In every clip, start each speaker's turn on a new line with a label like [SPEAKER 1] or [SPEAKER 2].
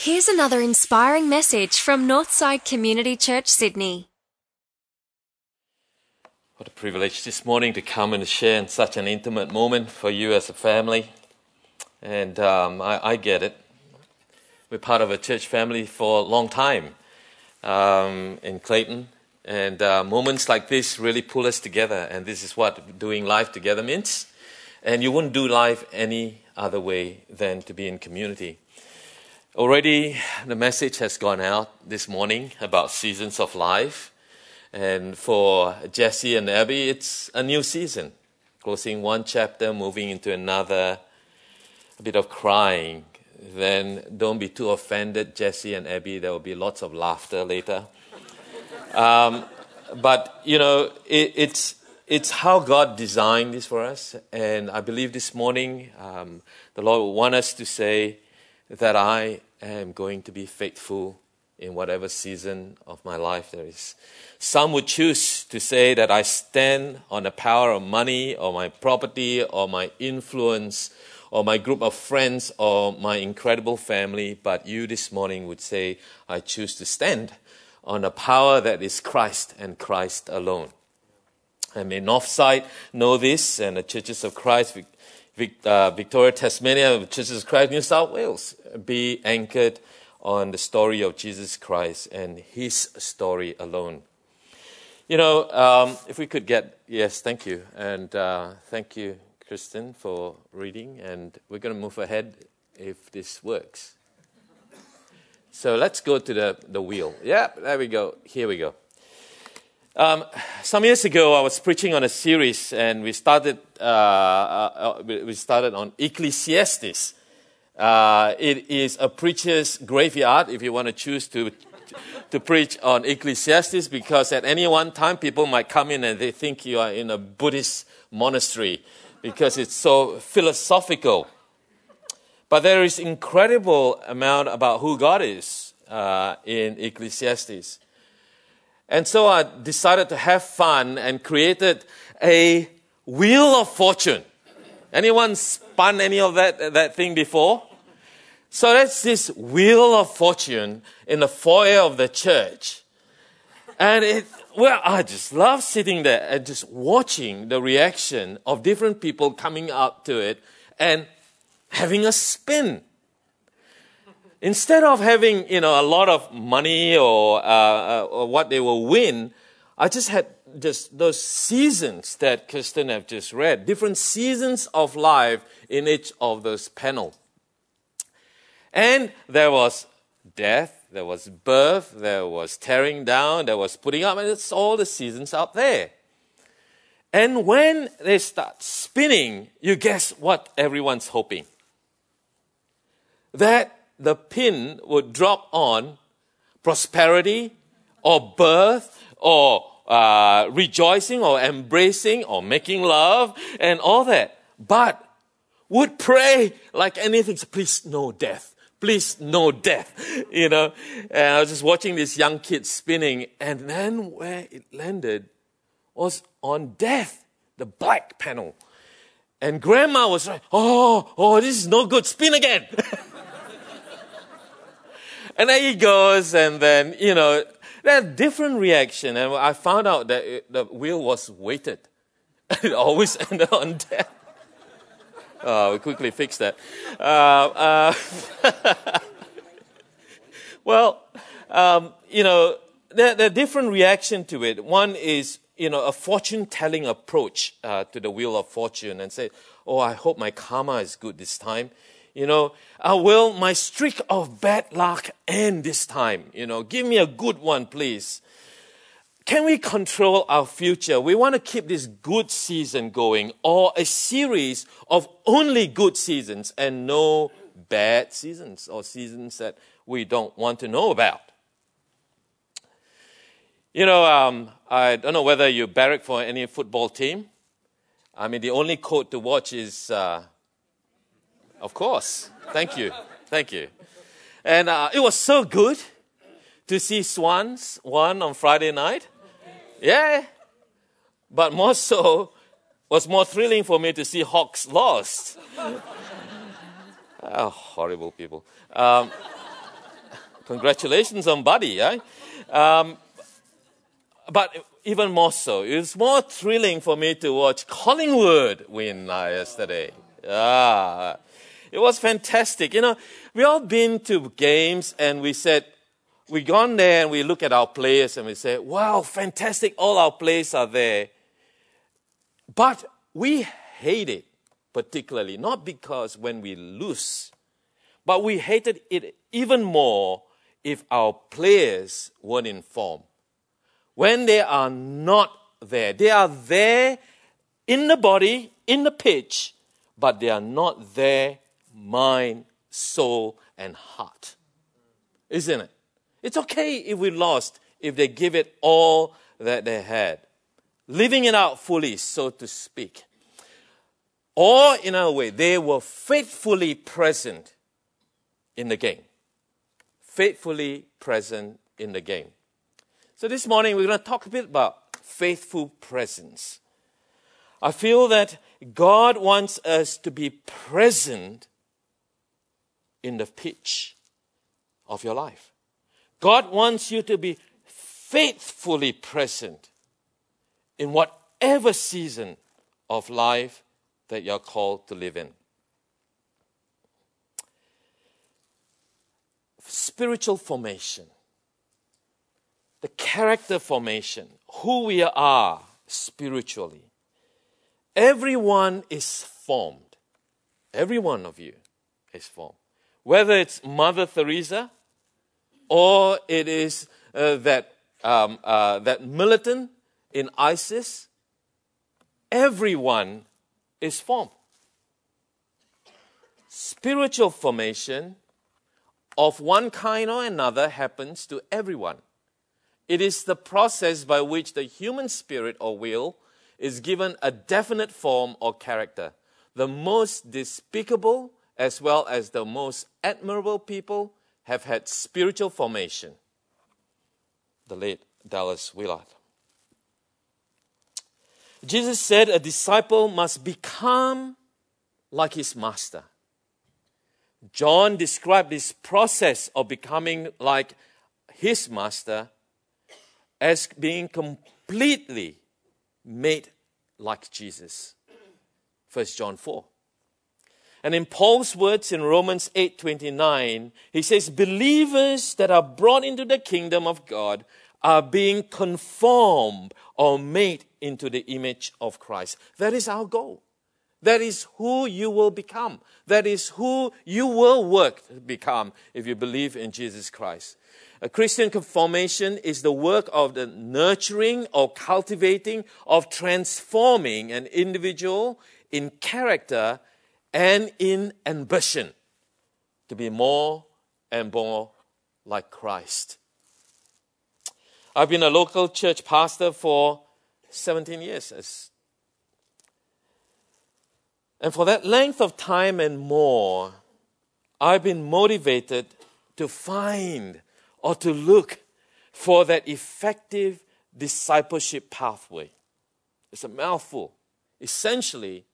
[SPEAKER 1] Here's another inspiring message from Northside Community Church, Sydney.
[SPEAKER 2] What a privilege this morning to come and share in such an intimate moment for you as a family. And um, I, I, get it. We're part of a church family for a long time um, in Clayton. And uh, moments like this really pull us together. And this is what doing life together means. And you wouldn't do life any other way than to be in community. Already, the message has gone out this morning about seasons of life. And for Jesse and Abby, it's a new season. Closing one chapter, moving into another, a bit of crying. Then don't be too offended, Jesse and Abby. There will be lots of laughter later. Um, but, you know, it, it's, it's how God designed this for us. And I believe this morning um, the Lord will want us to say that I am going to be faithful in whatever season of my life there is. Some would choose to say that I stand on the power of money or my property or my influence or my group of friends or my incredible family, but you this morning would say, I choose to stand on the power that is Christ and Christ alone. I may Northside know this, and the Churches of Christ, uh, Victoria, Tasmania, Churches of Christ, New South Wales, be anchored on the story of Jesus Christ and his story alone. You know, um, if we could get, yes, thank you. And uh, thank you, Kristen, for reading. And we're going to move ahead if this works. So let's go to the, the wheel. Yeah, there we go. Here we go. Um, some years ago, I was preaching on a series, and we started uh, uh, we started on Ecclesiastes. Uh, it is a preacher's graveyard if you want to choose to to preach on Ecclesiastes, because at any one time people might come in and they think you are in a Buddhist monastery because it's so philosophical. But there is incredible amount about who God is uh, in Ecclesiastes. And so I decided to have fun and created a wheel of fortune. Anyone spun any of that, that thing before? So that's this wheel of fortune in the foyer of the church. And it, well, I just love sitting there and just watching the reaction of different people coming up to it and having a spin instead of having you know a lot of money or, uh, uh, or what they will win, I just had just those seasons that Kristen have just read, different seasons of life in each of those panel. And there was death, there was birth, there was tearing down, there was putting up, and it's all the seasons up there. And when they start spinning, you guess what everyone's hoping? That the pin would drop on prosperity or birth or uh, rejoicing or embracing or making love and all that. But would pray like anything. Please, no death. Please, no death. You know, and I was just watching this young kid spinning, and then where it landed was on death, the black panel. And grandma was like, oh, oh, this is no good. Spin again. And then he goes, and then, you know, that different reaction. And I found out that it, the wheel was weighted. it always ended on death. Oh, we quickly fixed that. Uh, uh, well, um, you know, there, there are different reaction to it. One is, you know, a fortune telling approach uh, to the wheel of fortune and say, oh, I hope my karma is good this time. You know, uh, will my streak of bad luck end this time? You know, give me a good one, please. Can we control our future? We want to keep this good season going or a series of only good seasons and no bad seasons or seasons that we don't want to know about. You know, um, I don't know whether you barrack for any football team. I mean, the only coach to watch is uh, of course. Thank you. Thank you. And uh, it was so good to see Swans won on Friday night. Yeah. But more so, was more thrilling for me to see Hawks lost. oh, horrible people. Um, Congratulations on Buddy, eh? Um, but even more so, it was more thrilling for me to watch Collingwood win uh, yesterday. Ah, it was fantastic. You know, we all been to games and we said, we gone there and we look at our players and we say, wow, fantastic, all our players are there. But we hate it particularly, not because when we lose, but we hated it even more if our players weren't in form. When they are not there, they are there in the body, in the pitch, but they are not there mind, soul, and heart. Isn't it? It's okay if we lost, if they give it all that they had. Living it out fully, so to speak. Or, in a way, they were faithfully present in the game. Faithfully present in the game. So, this morning we're going to talk a bit about faithful presence. I feel that God wants us to be present in the pitch of your life. God wants you to be faithfully present in whatever season of life that you're called to live in. Spiritual formation, the character formation, who we are spiritually. Everyone is formed. Every one of you is formed whether it's Mother Teresa or it is uh, that, um, uh, that militant in ISIS, everyone is formed. Spiritual formation of one kind or another happens to everyone. It is the process by which the human spirit or will is given a definite form or character. The most despicable as well as the most admirable people have had spiritual formation. The late Dallas Willard. Jesus said a disciple must become like his master. John described this process of becoming like his master as being completely made like Jesus. 1 John 4. And in Paul's words in Romans 8:29, he says believers that are brought into the kingdom of God are being conformed or made into the image of Christ. That is our goal. That is who you will become. That is who you will work to become if you believe in Jesus Christ. A Christian formation is the work of the nurturing or cultivating, of transforming an individual in character and in ambition to be more and more like Christ. I've been a local church pastor for 17 years. And for that length of time and more, I've been motivated to find or to look for that effective discipleship pathway. It's a mouthful. Essentially,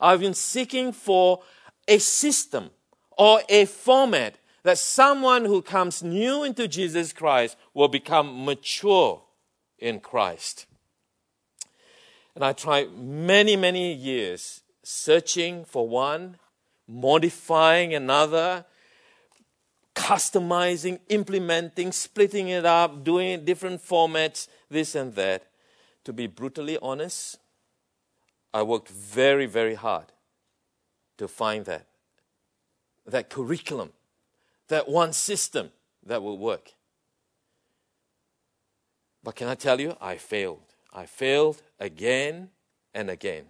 [SPEAKER 2] I've been seeking for a system or a format that someone who comes new into Jesus Christ will become mature in Christ. And I tried many, many years searching for one, modifying another, customizing, implementing, splitting it up, doing different formats, this and that. To be brutally honest, I worked very, very hard to find that. That curriculum, that one system that will work. But can I tell you, I failed. I failed again and again.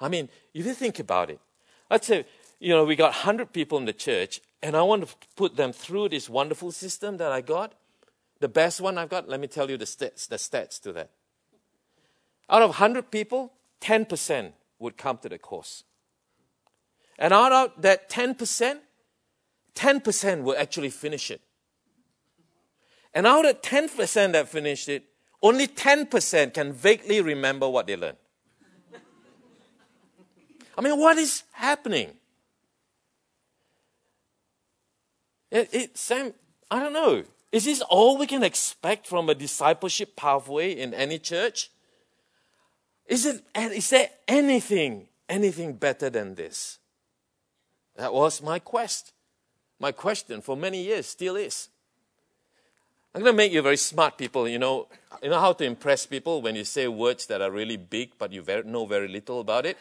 [SPEAKER 2] I mean, if you think about it, let's say, you know, we got 100 people in the church, and I want to put them through this wonderful system that I got. The best one I've got, let me tell you the stats, the stats to that. Out of 100 people, 10% would come to the course. And out of that 10%, 10% will actually finish it. And out of 10% that finished it, only 10% can vaguely remember what they learned. I mean, what is happening? It, it, Sam, I don't know. Is this all we can expect from a discipleship pathway in any church? Is, it, is there anything, anything better than this? That was my quest. My question for many years still is. I'm going to make you very smart people. You know, you know how to impress people when you say words that are really big, but you very, know very little about it.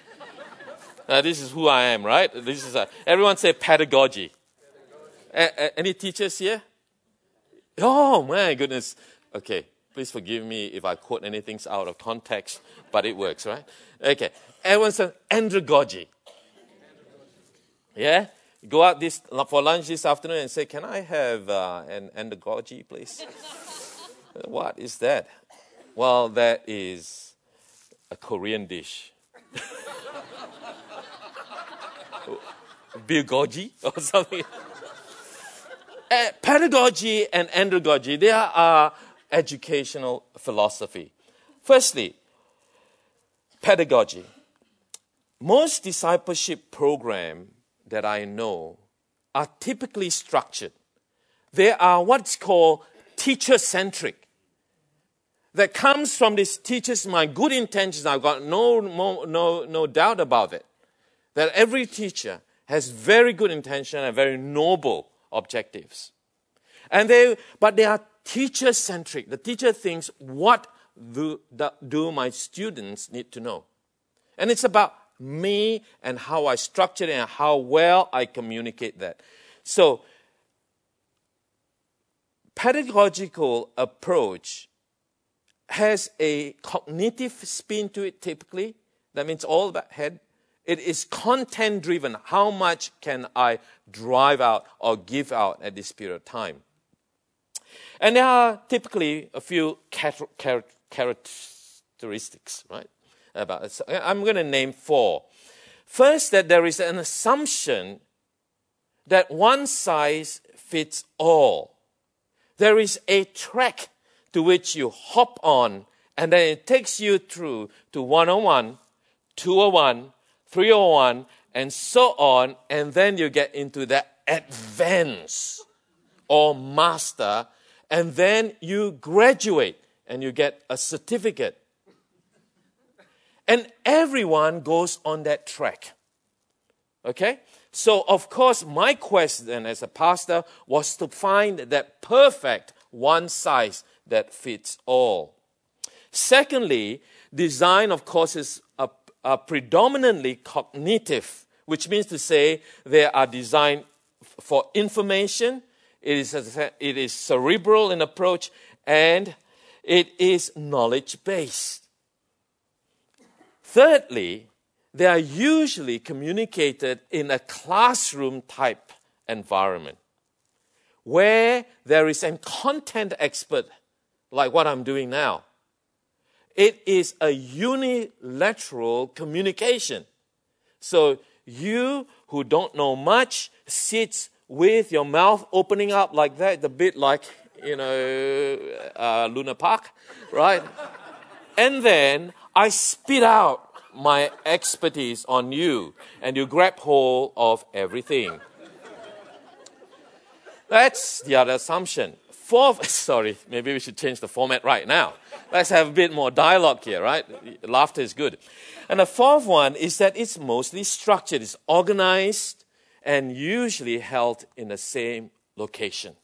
[SPEAKER 2] uh, this is who I am, right? This is a, everyone say pedagogy. A, a, any teachers here? Oh my goodness. Okay, please forgive me if I quote anything out of context, but it works, right? Okay, everyone say andragogy. Yeah, go out this for lunch this afternoon and say, "Can I have uh, an andragogy, please?" what is that? Well, that is a Korean dish. Bulgogi or something. Uh, pedagogy and andragogy, they are educational philosophy. Firstly, pedagogy. Most discipleship program that I know are typically structured. They are what's called teacher centric. That comes from these teachers, my good intentions, I've got no, no, no doubt about it. That every teacher has very good intention and very noble objectives. And they, but they are teacher centric. The teacher thinks, what do, do my students need to know? And it's about me and how I structure it and how well I communicate that. So, pedagogical approach has a cognitive spin to it typically. That means all about head. It is content driven. How much can I drive out or give out at this period of time? And there are typically a few characteristics, right? About. I'm going to name four. First, that there is an assumption that one size fits all. There is a track to which you hop on, and then it takes you through to 101, 201, 301, and so on, and then you get into the advance or master and then you graduate and you get a certificate. And everyone goes on that track. Okay? So, of course, my question as a pastor was to find that perfect one size that fits all. Secondly, design, of course, is predominantly cognitive, which means to say they are designed for information it is, it is cerebral in approach and it is knowledge based. Thirdly, they are usually communicated in a classroom type environment where there is a content expert like what I'm doing now. It is a unilateral communication. So you who don't know much sits with your mouth opening up like that, a bit like, you know, uh, Luna Park, right? and then I spit out my expertise on you, and you grab hold of everything. That's the other assumption. Fourth, sorry, maybe we should change the format right now. Let's have a bit more dialogue here, right? Laughter is good. And the fourth one is that it's mostly structured, it's organized, and usually held in the same location.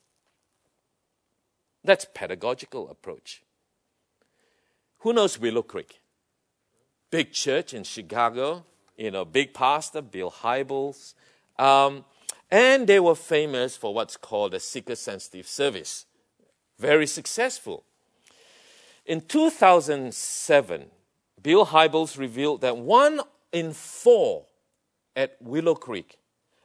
[SPEAKER 2] That's pedagogical approach. Who knows Willow Creek? Big church in Chicago, you know, big pastor, Bill Hybels. Um, and they were famous for what's called a seeker sensitive service. Very successful. In 2007, Bill Hybels revealed that one in four at Willow Creek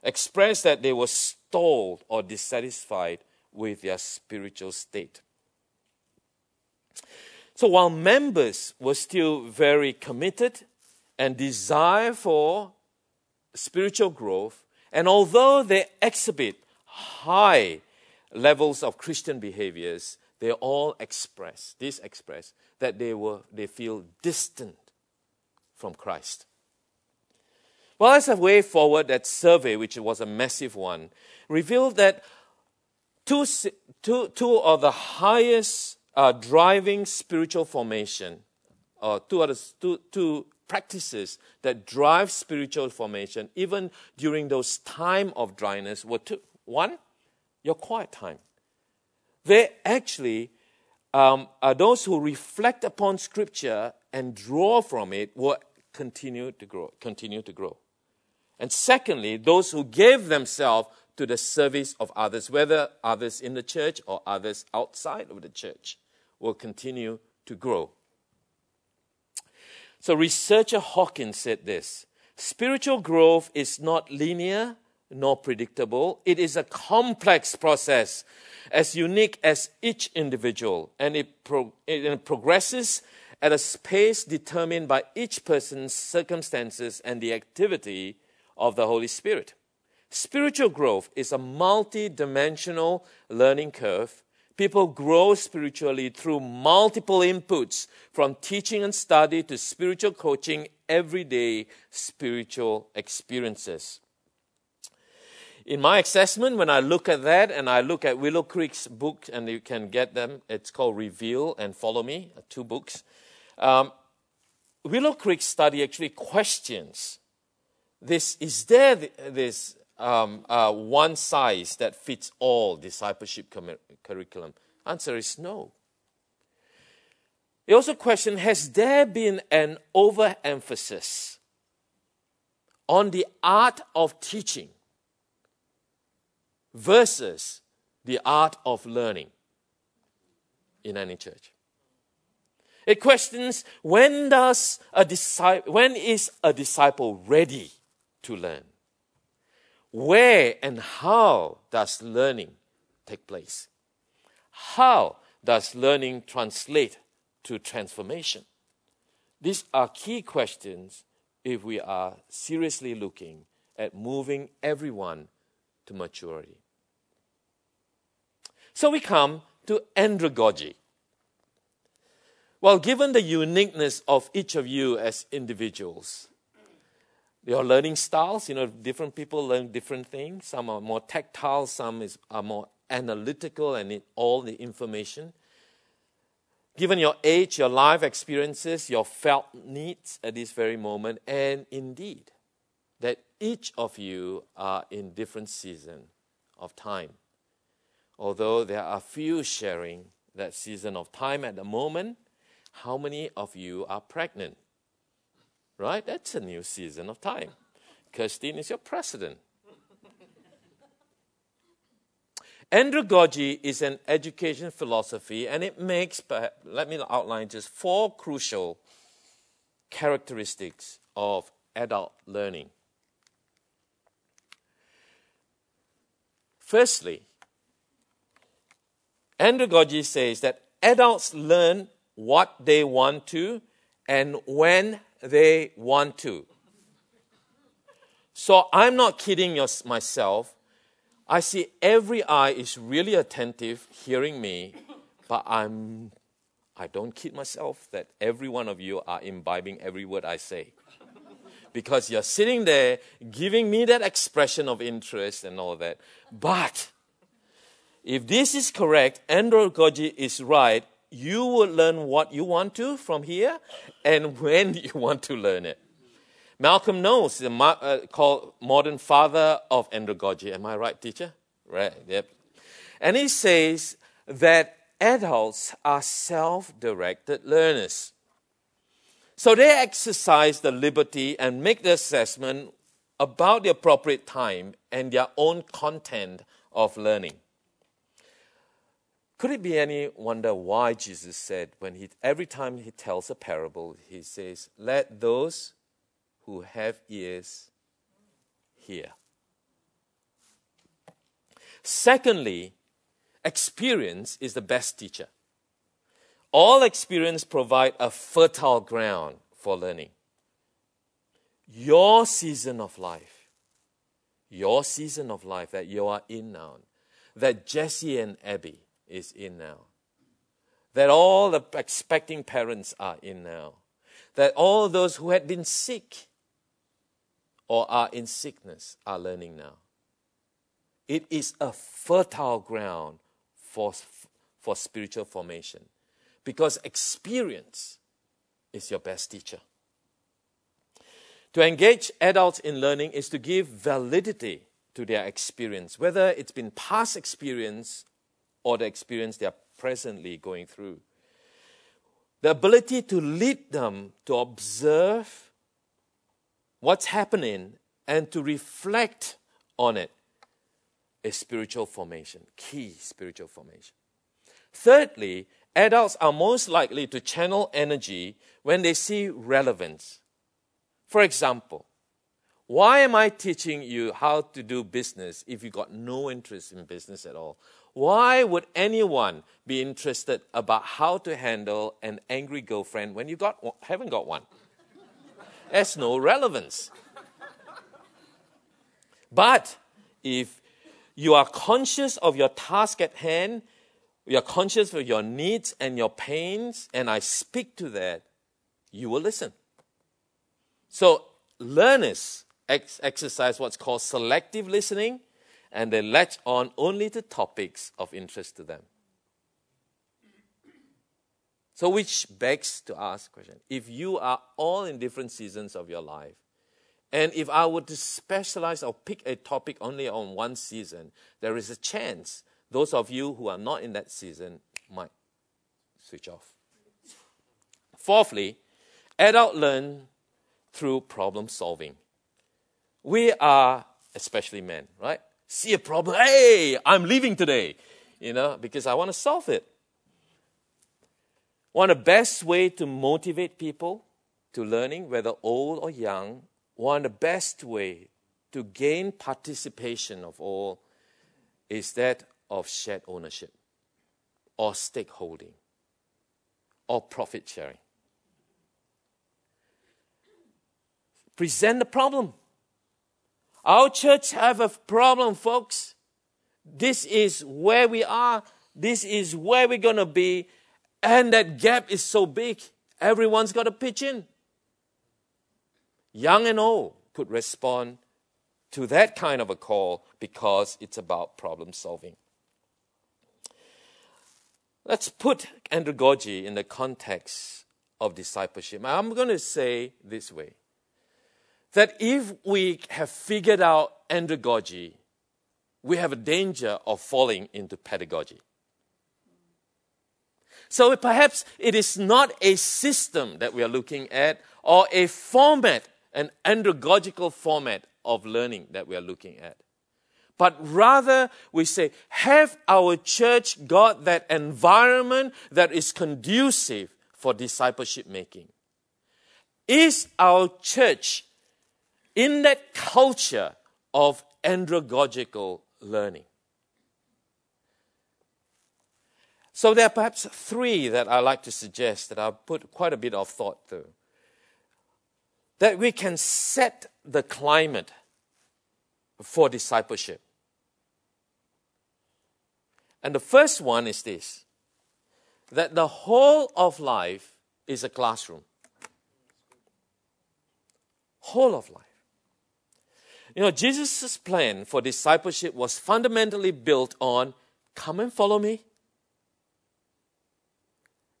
[SPEAKER 2] expressed that they were stalled or dissatisfied with their spiritual state. So while members were still very committed and desire for spiritual growth, and although they exhibit high levels of Christian behaviors, they all express, this express, that they were they feel distant from Christ. Well, as a way forward, that survey, which was a massive one, revealed that two, two, two of the highest uh, driving spiritual formation, or two, other, two, two practices that drive spiritual formation, even during those time of dryness, were two. One, your quiet time. They actually um, are those who reflect upon Scripture and draw from it will continue to grow. Continue to grow. And secondly, those who give themselves to the service of others, whether others in the church or others outside of the church, will continue to grow. So, researcher Hawkins said this spiritual growth is not linear nor predictable, it is a complex process, as unique as each individual, and it, pro- it progresses at a pace determined by each person's circumstances and the activity of the Holy Spirit. Spiritual growth is a multi dimensional learning curve. People grow spiritually through multiple inputs, from teaching and study to spiritual coaching, everyday spiritual experiences. In my assessment, when I look at that and I look at Willow Creek's book, and you can get them, it's called Reveal and Follow Me, two books. Um, Willow Creek study actually questions this is there this um, uh, one size that fits all discipleship com- curriculum? Answer is no. He also questioned Has there been an overemphasis on the art of teaching versus the art of learning in any church? It questions when does a disciple, when is a disciple ready to learn? Where and how does learning take place? How does learning translate to transformation? These are key questions if we are seriously looking at moving everyone to maturity. So we come to andragogy. Well, given the uniqueness of each of you as individuals, your learning styles, you know, different people learn different things. Some are more tactile, some is, are more analytical and need all the information. Given your age, your life experiences, your felt needs at this very moment, and indeed, that each of you are in different season of time. Although there are few sharing that season of time at the moment, how many of you are pregnant? Right? That's a new season of time. Kirstine is your president. Andragogy is an education philosophy, and it makes, let me outline just four crucial characteristics of adult learning. Firstly, andragogy says that adults learn what they want to and when they want to. So I'm not kidding myself. I see every eye is really attentive, hearing me, but I'm I don't kid myself that every one of you are imbibing every word I say. Because you're sitting there giving me that expression of interest and all that. But if this is correct, andragogy is right, you will learn what you want to from here and when you want to learn it. Malcolm Knowles, the uh, called modern father of andragogy. Am I right, teacher? Right. Yep. And he says that adults are self-directed learners. So they exercise the liberty and make the assessment about the appropriate time and their own content of learning. Could it be any wonder why Jesus said, when he, every time he tells a parable, he says, Let those who have ears hear? Secondly, experience is the best teacher. All experience provide a fertile ground for learning. Your season of life, your season of life that you are in now, that Jesse and Abby, is in now. That all the expecting parents are in now. That all those who had been sick or are in sickness are learning now. it is a fertile ground for, for spiritual formation because experience is your best teacher. To engage adults in learning is to give validity to their experience, whether it's been past experience or the experience they are presently going through. The ability to lead them to observe what's happening and to reflect on it is spiritual formation, key spiritual formation. Thirdly, adults are most likely to channel energy when they see relevance. For example, why am I teaching you how to do business if you got no interest in business at all? Why would anyone be interested about how to handle an angry girlfriend when you got, haven't got one? There's no relevance. But if you are conscious of your task at hand, you are conscious of your needs and your pains, and I speak to that, you will listen. So, learners ex- exercise what's called selective listening, and they latch on only to topics of interest to them. So, which begs to ask question if you are all in different seasons of your life, and if I were to specialize or pick a topic only on one season, there is a chance those of you who are not in that season might switch off. Fourthly, adult learn through problem solving. We are, especially men, right? See a problem, hey, I'm leaving today, you know, because I want to solve it. One of the best way to motivate people to learning, whether old or young, one of the best way to gain participation of all is that of shared ownership or stakeholding or profit sharing. Present the problem. Our church have a problem, folks. This is where we are. This is where we're going to be. And that gap is so big. Everyone's got to pitch in. Young and old could respond to that kind of a call because it's about problem solving. Let's put andragogy in the context of discipleship. I'm going to say this way that if we have figured out andragogy, we have a danger of falling into pedagogy. So perhaps it is not a system that we are looking at or a format, an andragogical format of learning that we are looking at but rather we say, have our church got that environment that is conducive for discipleship making? Is our church in that culture of andragogical learning? So there are perhaps three that I like to suggest that I've put quite a bit of thought to. That we can set the climate for discipleship. And the first one is this that the whole of life is a classroom. Whole of life. You know, Jesus' plan for discipleship was fundamentally built on come and follow me.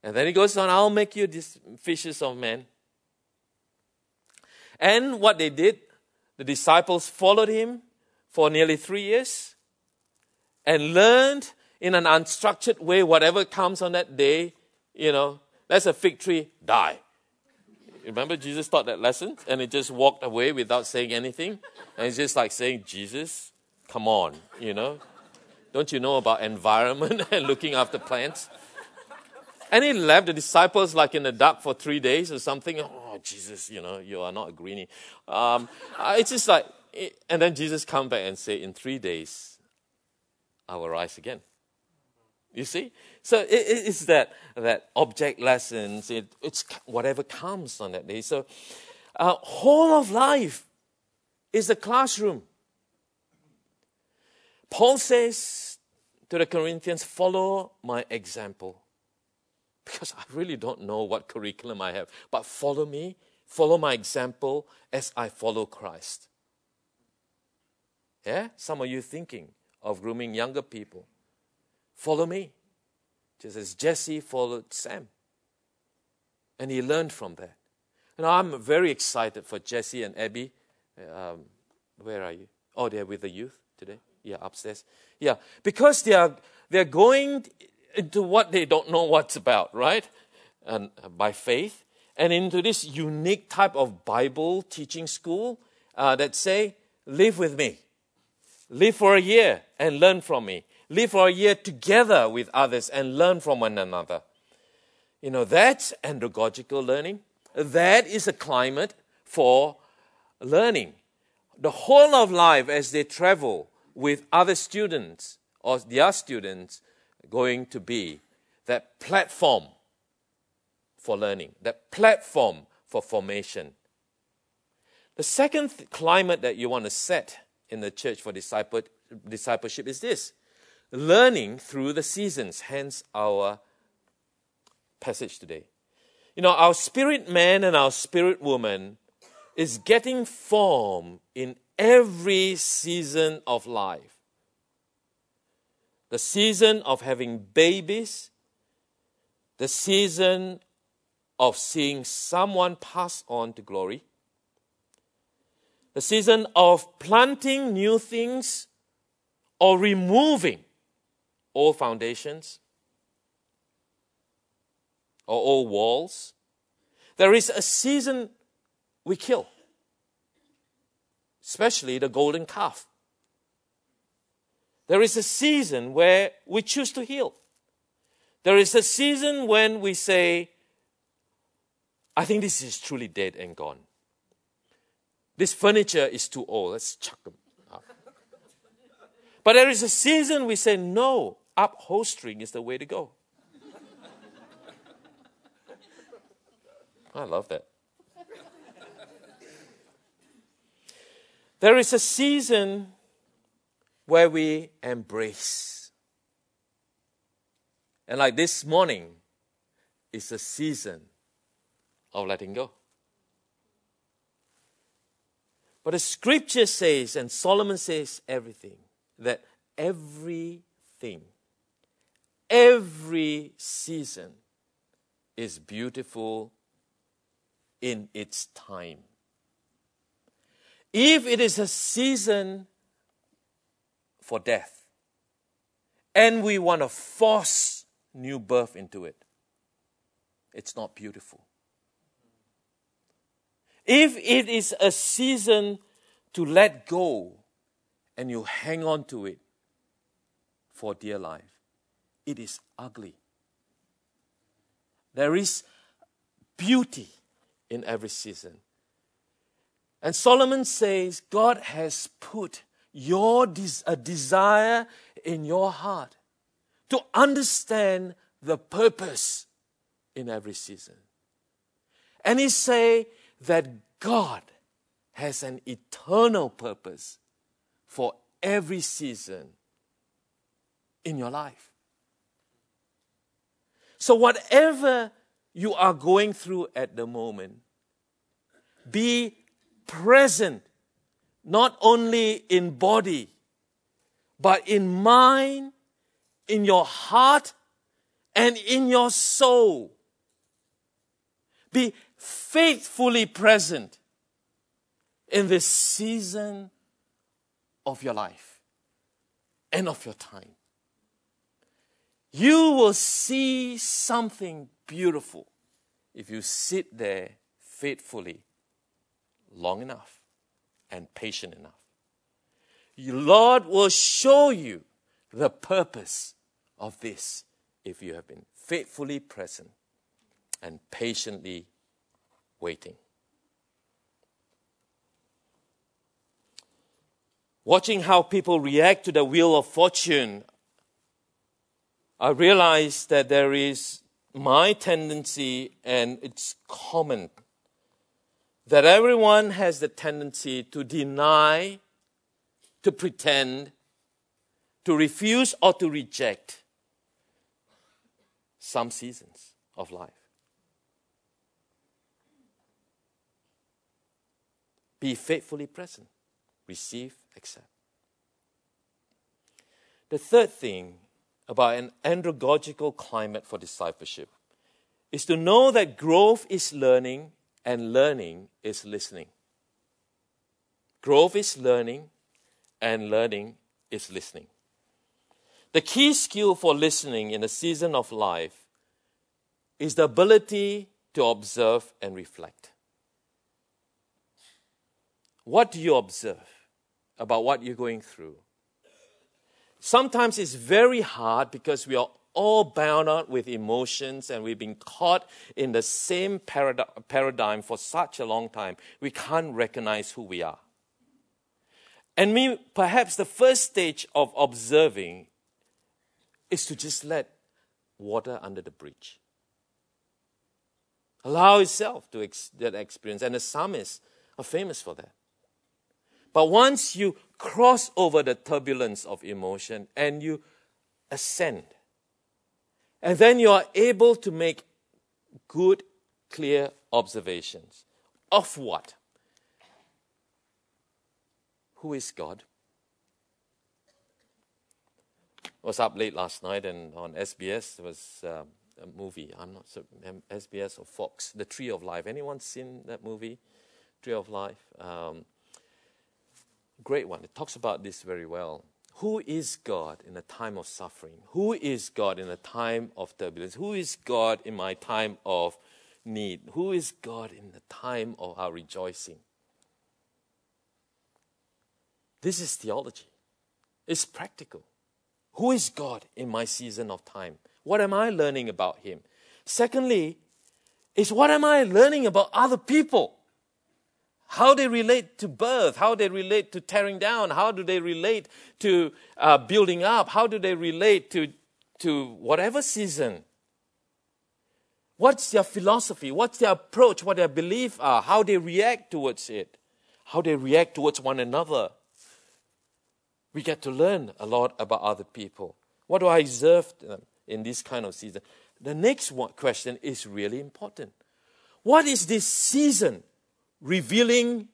[SPEAKER 2] And then he goes on, I'll make you fishers of men. And what they did, the disciples followed him for nearly three years and learned in an unstructured way, whatever comes on that day, you know, that's a fig tree, die. Remember, Jesus taught that lesson and he just walked away without saying anything. And it's just like saying, Jesus, come on, you know. Don't you know about environment and looking after plants? And he left the disciples like in the dark for three days or something. Oh, Jesus, you know, you are not a greenie. Um, uh, it's just like, and then Jesus come back and say, in three days, I will rise again. You see? So it, it's that, that object lessons, it, it's whatever comes on that day. So, uh, whole of life is a classroom. Paul says to the Corinthians, follow my example. Because I really don't know what curriculum I have, but follow me, follow my example as I follow Christ. Yeah? Some of you thinking, of grooming younger people. Follow me, just as Jesse followed Sam. And he learned from that. And I'm very excited for Jesse and Abby. Um, where are you? Oh, they're with the youth today. Yeah, upstairs. Yeah, because they are they're going into what they don't know what's about, right? And uh, by faith, and into this unique type of Bible teaching school uh, that say, "Live with me, live for a year and learn from me, live for a year together with others and learn from one another." You know, that's andragogical learning. That is a climate for learning. The whole of life as they travel with other students or their students going to be that platform for learning, that platform for formation. The second th- climate that you want to set in the church for disciple, discipleship is this learning through the seasons, hence our passage today. You know, our spirit man and our spirit woman is getting form in every season of life. The season of having babies, the season of seeing someone pass on to glory, the season of planting new things or removing old foundations, or old walls. There is a season we kill, especially the golden calf. There is a season where we choose to heal. There is a season when we say, I think this is truly dead and gone. This furniture is too old. Let's chuck them out. But there is a season we say, no, upholstering is the way to go. I love that. There is a season where we embrace. And like this morning, it's a season of letting go. But the scripture says, and Solomon says everything, that everything, every season is beautiful in its time. If it is a season for death, and we want to force new birth into it, it's not beautiful. If it is a season to let go and you hang on to it for dear life, it is ugly. There is beauty in every season. And Solomon says, God has put your des- a desire in your heart to understand the purpose in every season. And he say that God has an eternal purpose for every season in your life. So whatever you are going through at the moment. Be present, not only in body, but in mind, in your heart, and in your soul. Be faithfully present in this season of your life and of your time. You will see something beautiful if you sit there faithfully long enough and patient enough. The Lord will show you the purpose of this if you have been faithfully present and patiently waiting. Watching how people react to the wheel of fortune, I realize that there is my tendency, and it's common, that everyone has the tendency to deny, to pretend, to refuse, or to reject some seasons of life. Be faithfully present, receive, accept. The third thing about an andragogical climate for discipleship is to know that growth is learning and learning is listening. Growth is learning and learning is listening. The key skill for listening in a season of life is the ability to observe and reflect. What do you observe about what you're going through? Sometimes it's very hard because we are all bound up with emotions and we've been caught in the same paradigm for such a long time. We can't recognize who we are. And me, perhaps the first stage of observing is to just let water under the bridge. Allow yourself to ex- that experience. And the psalmists are famous for that. But once you cross over the turbulence of emotion and you ascend, and then you are able to make good, clear observations of what? Who is God? I was up late last night and on SBS there was um, a movie. I'm not sure SBS or Fox, The Tree of Life. Anyone seen that movie, Tree of Life? Um, great one. It talks about this very well. Who is God in a time of suffering? Who is God in a time of turbulence? Who is God in my time of need? Who is God in the time of our rejoicing? This is theology. It's practical. Who is God in my season of time? What am I learning about Him? Secondly, is what am I learning about other people? How they relate to birth, how they relate to tearing down, how do they relate to uh, building up, how do they relate to, to whatever season. What's their philosophy? What's their approach? What their beliefs are? How they react towards it? How they react towards one another? we get to learn a lot about other people. What do I observe them in this kind of season? The next one, question is really important. What is this season revealing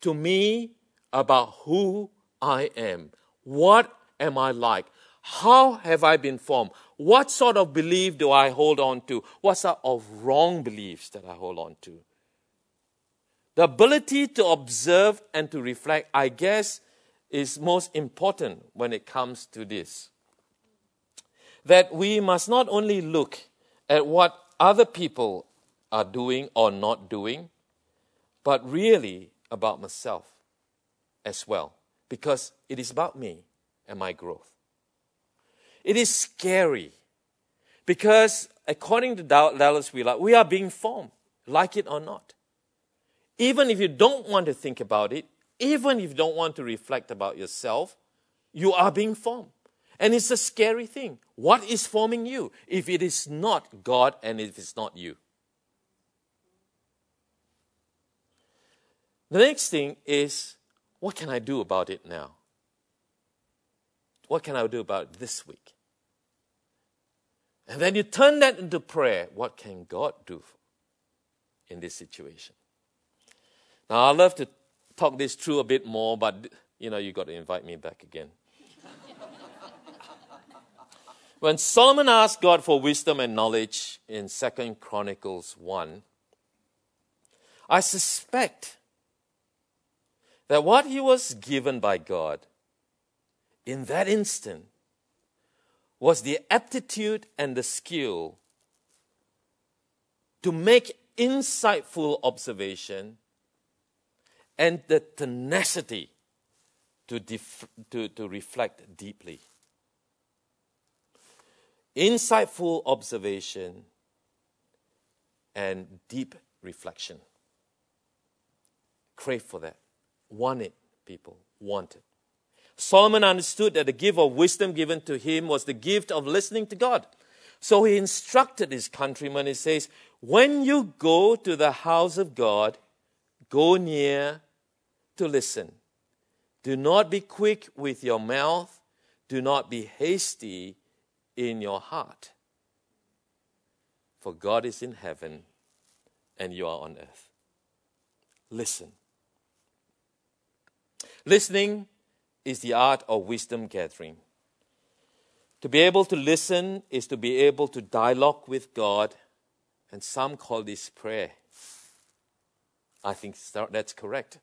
[SPEAKER 2] to me about who I am? What am I like? How have I been formed? What sort of belief do I hold on to? What sort of wrong beliefs that I hold on to? The ability to observe and to reflect, I guess, is most important when it comes to this. That we must not only look at what other people are doing or not doing, but really about myself as well, because it is about me and my growth. It is scary because, according to Dallas Willard, we are being formed, like it or not. Even if you don't want to think about it, even if you don't want to reflect about yourself, you are being formed. And it's a scary thing. What is forming you if it is not God and if it's not you? The next thing is what can I do about it now? What can I do about it this week? And then you turn that into prayer. What can God do in this situation? Now, I love to talk this through a bit more, but you know, you got to invite me back again. when Solomon asked God for wisdom and knowledge in Second Chronicles 1, I suspect that what he was given by God in that instant was the aptitude and the skill to make insightful observation and the tenacity to, def- to, to reflect deeply. Insightful observation and deep reflection. Crave for that. Want it, people. Want it. Solomon understood that the gift of wisdom given to him was the gift of listening to God. So he instructed his countrymen, he says, When you go to the house of God, go near to listen. Do not be quick with your mouth. Do not be hasty in your heart. For God is in heaven and you are on earth. Listen. Listening is the art of wisdom gathering. To be able to listen is to be able to dialogue with God, and some call this prayer. I think that's correct.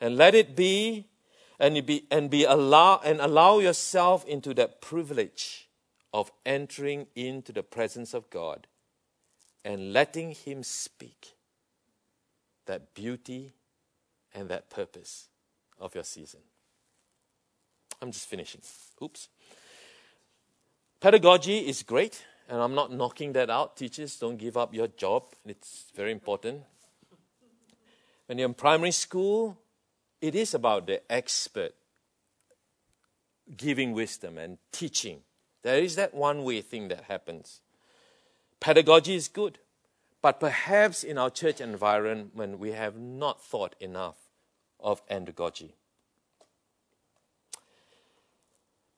[SPEAKER 2] And let it be and be and be allow and allow yourself into that privilege of entering into the presence of God and letting him speak that beauty and that purpose of your season. I'm just finishing. Oops. Pedagogy is great, and I'm not knocking that out. Teachers, don't give up your job, it's very important. When you're in primary school, it is about the expert giving wisdom and teaching. There is that one way thing that happens. Pedagogy is good, but perhaps in our church environment, we have not thought enough of andragogy.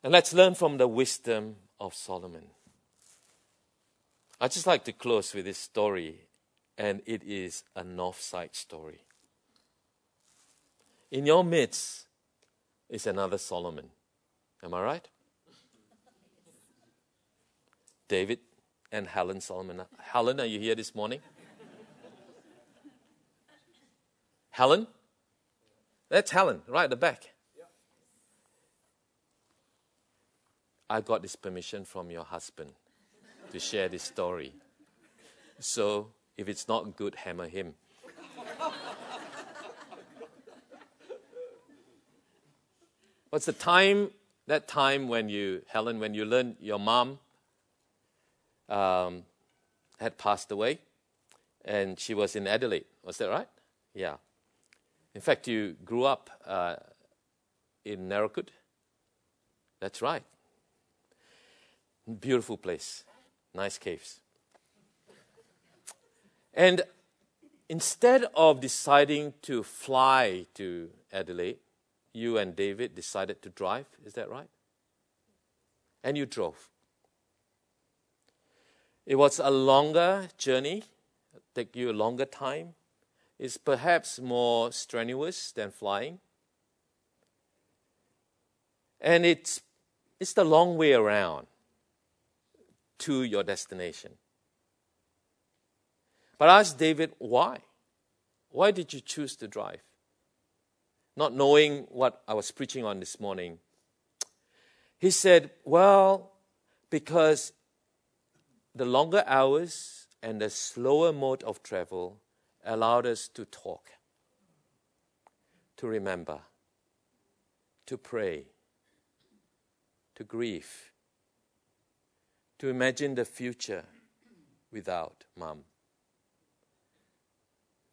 [SPEAKER 2] And let's learn from the wisdom of Solomon. I'd just like to close with this story, and it is a north side story. In your midst is another Solomon. Am I right? David and Helen Solomon. Helen, are you here this morning? Helen? That's Helen, right at the back. I got this permission from your husband to share this story. So if it's not good, hammer him. What's the time, that time when you, Helen, when you learned your mom um, had passed away and she was in Adelaide? Was that right? Yeah. In fact, you grew up uh, in Naracoorte. That's right. Beautiful place, nice caves. And instead of deciding to fly to Adelaide, you and David decided to drive. Is that right? And you drove. It was a longer journey, take you a longer time. It's perhaps more strenuous than flying. And it's, it's the long way around to your destination. But ask David, why? Why did you choose to drive? not knowing what I was preaching on this morning, he said, Well, because the longer hours and the slower mode of travel allowed us to talk, to remember, to pray, to grieve, to imagine the future without mom,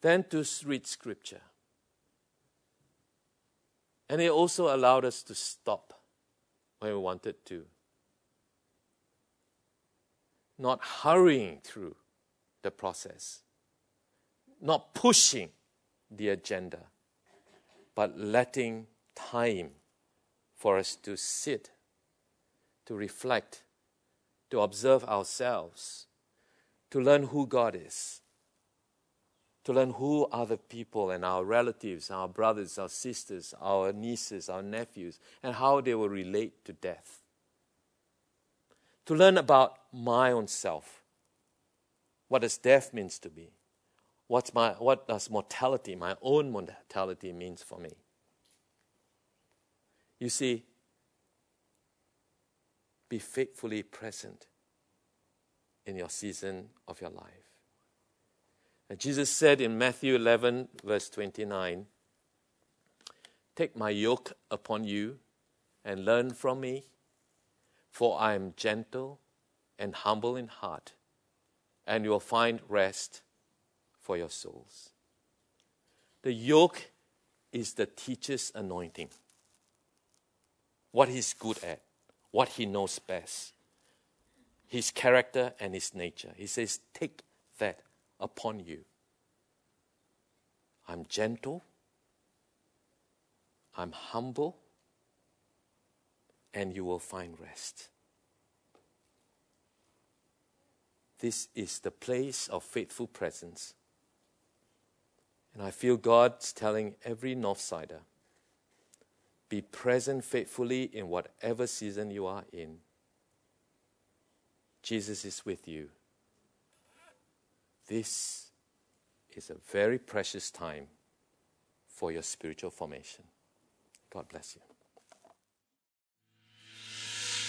[SPEAKER 2] then to read scripture. And it also allowed us to stop when we wanted to. Not hurrying through the process, not pushing the agenda, but letting time for us to sit, to reflect, to observe ourselves, to learn who God is, to learn who the people and our relatives, our brothers, our sisters, our nieces, our nephews, and how they will relate to death. To learn about my own self. What does death means to me? What's my, what does mortality, my own mortality, means for me? You see, be faithfully present in your season of your life. And Jesus said in Matthew 11, verse 29, Take my yoke upon you and learn from me, for I am gentle and humble in heart, and you will find rest for your souls. The yoke is the teacher's anointing. What he's good at, what he knows best, his character and his nature. He says, Take that upon you. I'm gentle, I'm humble, and you will find rest. This is the place of faithful presence. And I feel God's telling every Northsider be present faithfully in whatever season you are in. Jesus is with you. This is a very precious time for your spiritual formation. God bless you.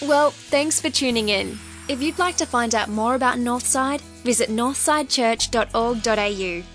[SPEAKER 1] Well, thanks for tuning in. If you'd like to find out more about Northside, visit northsidechurch.org.au.